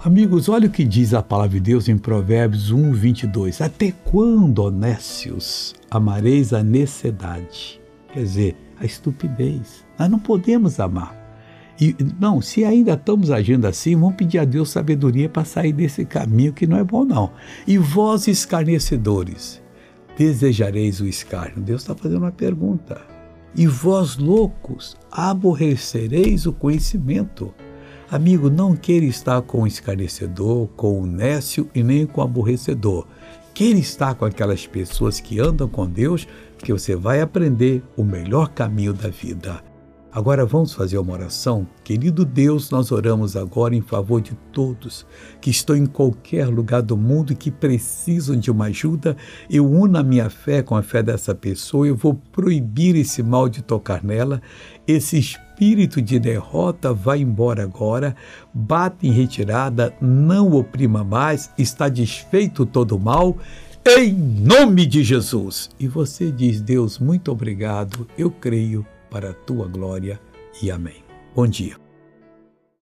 Amigos, olha o que diz a palavra de Deus em Provérbios 1, 22. Até quando, honestos, amareis a necessidade? Quer dizer, a estupidez. Nós não podemos amar. E, não, se ainda estamos agindo assim, vamos pedir a Deus sabedoria para sair desse caminho que não é bom, não. E vós, escarnecedores, desejareis o escárnio? Deus está fazendo uma pergunta. E vós, loucos, aborrecereis o conhecimento? Amigo, não queira estar com o escarnecedor, com o nécio e nem com o aborrecedor. Queira estar com aquelas pessoas que andam com Deus, que você vai aprender o melhor caminho da vida. Agora vamos fazer uma oração? Querido Deus, nós oramos agora em favor de todos que estão em qualquer lugar do mundo e que precisam de uma ajuda. Eu uno a minha fé com a fé dessa pessoa, eu vou proibir esse mal de tocar nela. Esse espírito de derrota vai embora agora, bate em retirada, não oprima mais, está desfeito todo o mal em nome de Jesus. E você diz, Deus, muito obrigado, eu creio para a tua glória e amém. Bom dia.